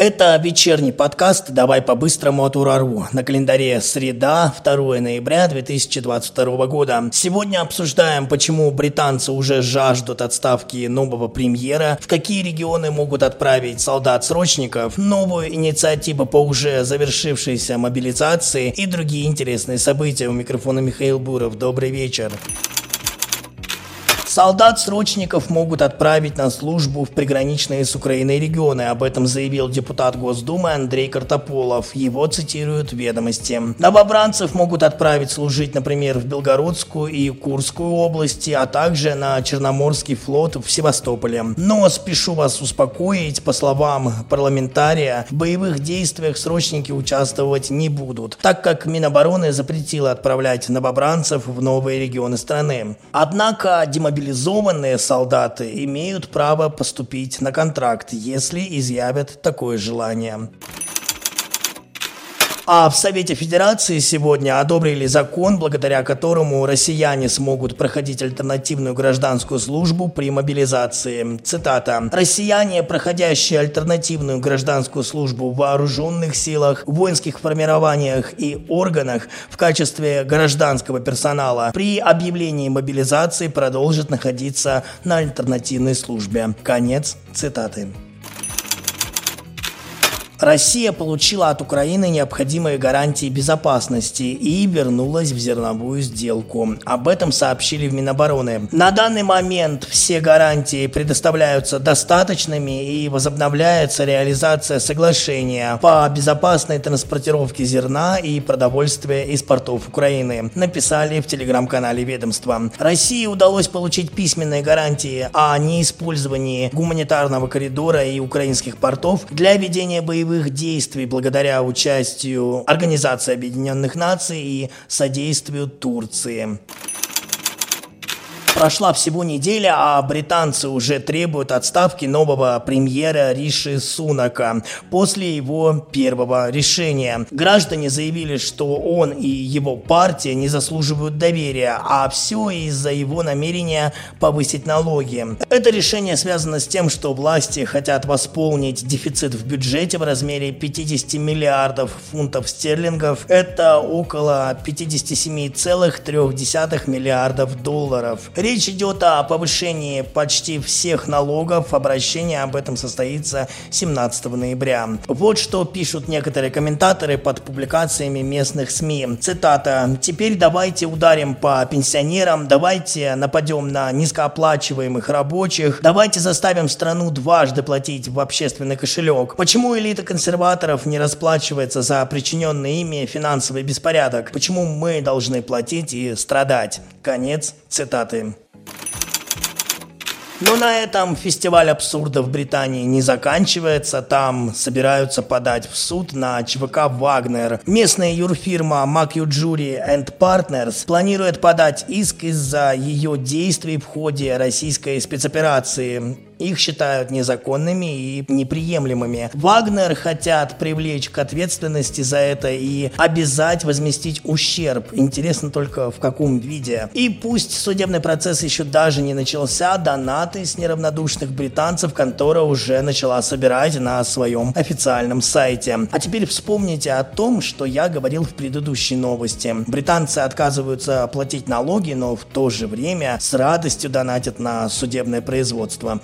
Это вечерний подкаст «Давай по-быстрому от Урару». На календаре среда, 2 ноября 2022 года. Сегодня обсуждаем, почему британцы уже жаждут отставки нового премьера, в какие регионы могут отправить солдат-срочников, новую инициативу по уже завершившейся мобилизации и другие интересные события. У микрофона Михаил Буров. Добрый вечер. Солдат-срочников могут отправить на службу в приграничные с Украиной регионы. Об этом заявил депутат Госдумы Андрей Картополов. Его цитируют ведомости. Новобранцев могут отправить служить, например, в Белгородскую и Курскую области, а также на Черноморский флот в Севастополе. Но спешу вас успокоить, по словам парламентария, в боевых действиях срочники участвовать не будут, так как Минобороны запретило отправлять новобранцев в новые регионы страны. Однако демобилизация мобилизованные солдаты имеют право поступить на контракт, если изъявят такое желание. А в Совете Федерации сегодня одобрили закон, благодаря которому россияне смогут проходить альтернативную гражданскую службу при мобилизации. Цитата. «Россияне, проходящие альтернативную гражданскую службу в вооруженных силах, воинских формированиях и органах в качестве гражданского персонала при объявлении мобилизации продолжат находиться на альтернативной службе». Конец цитаты. Россия получила от Украины необходимые гарантии безопасности и вернулась в зерновую сделку. Об этом сообщили в Минобороны. На данный момент все гарантии предоставляются достаточными и возобновляется реализация соглашения по безопасной транспортировке зерна и продовольствия из портов Украины, написали в телеграм-канале ведомства. России удалось получить письменные гарантии о неиспользовании гуманитарного коридора и украинских портов для ведения боевых боевых действий благодаря участию Организации Объединенных Наций и содействию Турции. Прошла всего неделя, а британцы уже требуют отставки нового премьера Риши Сунака после его первого решения. Граждане заявили, что он и его партия не заслуживают доверия, а все из-за его намерения повысить налоги. Это решение связано с тем, что власти хотят восполнить дефицит в бюджете в размере 50 миллиардов фунтов стерлингов. Это около 57,3 миллиардов долларов. Речь идет о повышении почти всех налогов. Обращение об этом состоится 17 ноября. Вот что пишут некоторые комментаторы под публикациями местных СМИ. Цитата. «Теперь давайте ударим по пенсионерам, давайте нападем на низкооплачиваемых рабочих, давайте заставим страну дважды платить в общественный кошелек. Почему элита консерваторов не расплачивается за причиненный ими финансовый беспорядок? Почему мы должны платить и страдать?» Конец цитаты. Но на этом фестиваль абсурда в Британии не заканчивается. Там собираются подать в суд на ЧВК «Вагнер». Местная юрфирма Jury and Partners планирует подать иск из-за ее действий в ходе российской спецоперации. Их считают незаконными и неприемлемыми. Вагнер хотят привлечь к ответственности за это и обязать возместить ущерб. Интересно только в каком виде. И пусть судебный процесс еще даже не начался, донаты с неравнодушных британцев контора уже начала собирать на своем официальном сайте. А теперь вспомните о том, что я говорил в предыдущей новости. Британцы отказываются платить налоги, но в то же время с радостью донатят на судебное производство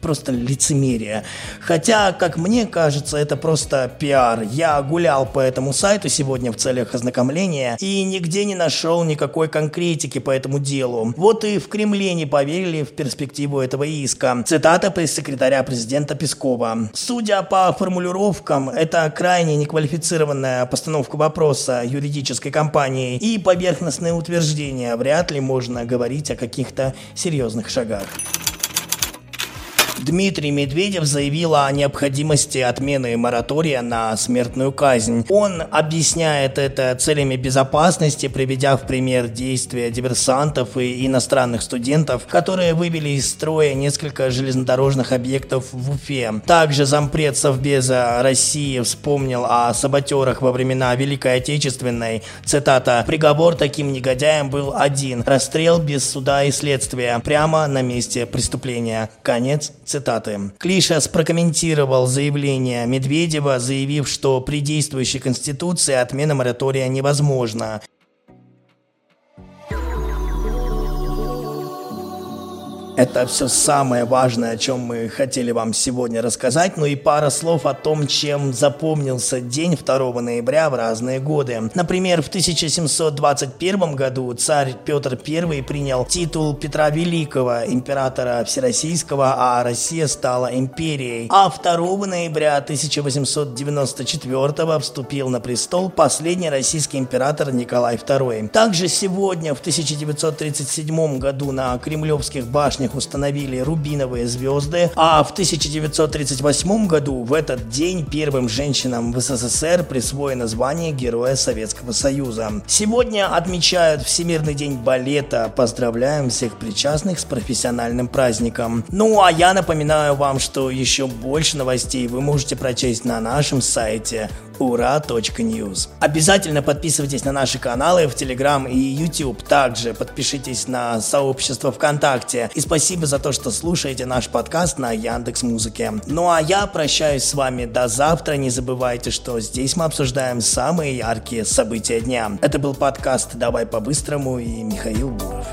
просто лицемерие. Хотя, как мне кажется, это просто пиар. Я гулял по этому сайту сегодня в целях ознакомления и нигде не нашел никакой конкретики по этому делу. Вот и в Кремле не поверили в перспективу этого иска. Цитата пресс-секретаря президента Пескова. Судя по формулировкам, это крайне неквалифицированная постановка вопроса юридической компании и поверхностное утверждение. Вряд ли можно говорить о каких-то серьезных шагах. Дмитрий Медведев заявил о необходимости отмены моратория на смертную казнь. Он объясняет это целями безопасности, приведя в пример действия диверсантов и иностранных студентов, которые вывели из строя несколько железнодорожных объектов в Уфе. Также зампред Совбеза России вспомнил о саботерах во времена Великой Отечественной. Цитата. «Приговор таким негодяям был один – расстрел без суда и следствия, прямо на месте преступления». Конец цитаты. Клишес прокомментировал заявление Медведева, заявив, что при действующей Конституции отмена моратория невозможна. Это все самое важное, о чем мы хотели вам сегодня рассказать. Ну и пара слов о том, чем запомнился день 2 ноября в разные годы. Например, в 1721 году царь Петр I принял титул Петра Великого, императора Всероссийского, а Россия стала империей. А 2 ноября 1894 вступил на престол последний российский император Николай II. Также сегодня, в 1937 году, на Кремлевских башнях них установили рубиновые звезды, а в 1938 году в этот день первым женщинам в СССР присвоено звание Героя Советского Союза. Сегодня отмечают Всемирный день балета. Поздравляем всех причастных с профессиональным праздником. Ну а я напоминаю вам, что еще больше новостей вы можете прочесть на нашем сайте ура.news. Обязательно подписывайтесь на наши каналы в Telegram и YouTube. Также подпишитесь на сообщество ВКонтакте. И спасибо за то, что слушаете наш подкаст на Яндекс Музыке. Ну а я прощаюсь с вами до завтра. Не забывайте, что здесь мы обсуждаем самые яркие события дня. Это был подкаст «Давай по-быстрому» и Михаил Буров.